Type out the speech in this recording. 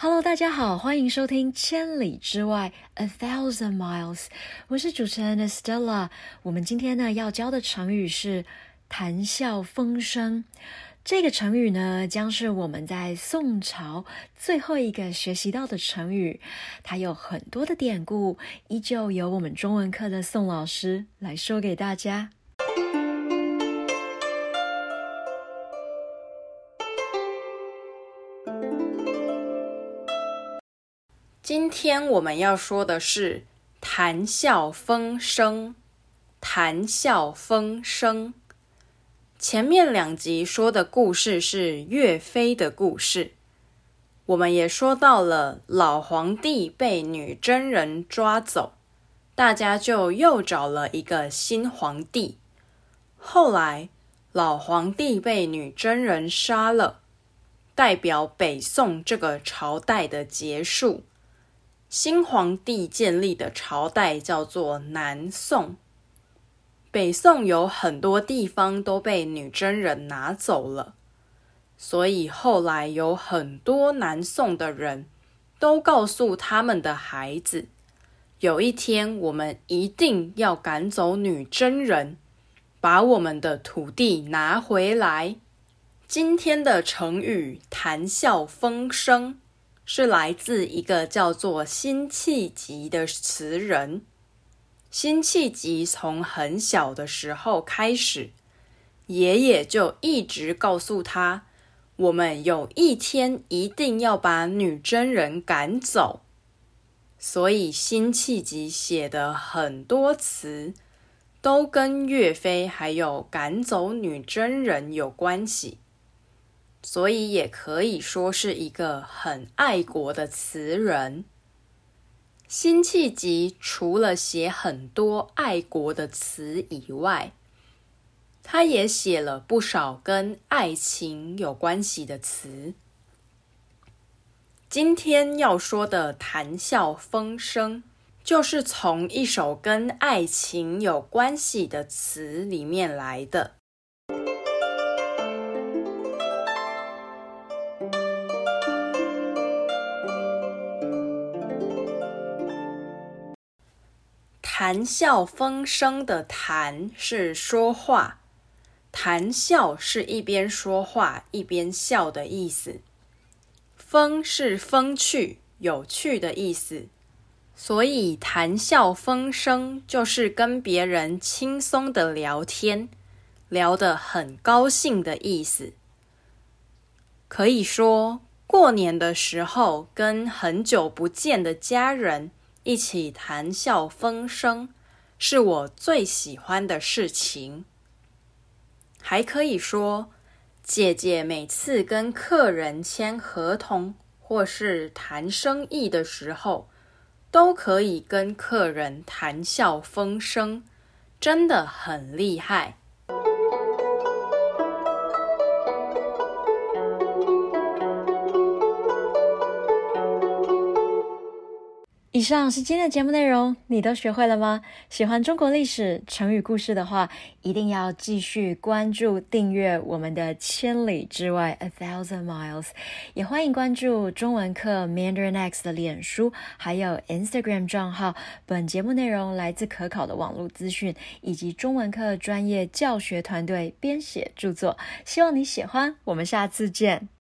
Hello，大家好，欢迎收听《千里之外》（A Thousand Miles），我是主持人 Estella。我们今天呢要教的成语是“谈笑风生”。这个成语呢，将是我们在宋朝最后一个学习到的成语。它有很多的典故，依旧由我们中文课的宋老师来说给大家。今天我们要说的是“谈笑风生”。谈笑风生，前面两集说的故事是岳飞的故事。我们也说到了老皇帝被女真人抓走，大家就又找了一个新皇帝。后来老皇帝被女真人杀了，代表北宋这个朝代的结束。新皇帝建立的朝代叫做南宋。北宋有很多地方都被女真人拿走了，所以后来有很多南宋的人都告诉他们的孩子：有一天我们一定要赶走女真人，把我们的土地拿回来。今天的成语“谈笑风生”。是来自一个叫做辛弃疾的词人。辛弃疾从很小的时候开始，爷爷就一直告诉他：“我们有一天一定要把女真人赶走。”所以辛弃疾写的很多词都跟岳飞还有赶走女真人有关系。所以也可以说是一个很爱国的词人。辛弃疾除了写很多爱国的词以外，他也写了不少跟爱情有关系的词。今天要说的“谈笑风生”，就是从一首跟爱情有关系的词里面来的。谈笑风生的“谈”是说话，谈笑是一边说话一边笑的意思。风是风趣、有趣的意思，所以谈笑风生就是跟别人轻松的聊天，聊得很高兴的意思。可以说，过年的时候跟很久不见的家人。一起谈笑风生，是我最喜欢的事情。还可以说，姐姐每次跟客人签合同或是谈生意的时候，都可以跟客人谈笑风生，真的很厉害。以上是今天的节目内容，你都学会了吗？喜欢中国历史成语故事的话，一定要继续关注、订阅我们的《千里之外》（A Thousand Miles），也欢迎关注中文课 Mandarin X 的脸书还有 Instagram 账号。本节目内容来自可考的网络资讯以及中文课专业教学团队编写著作，希望你喜欢。我们下次见。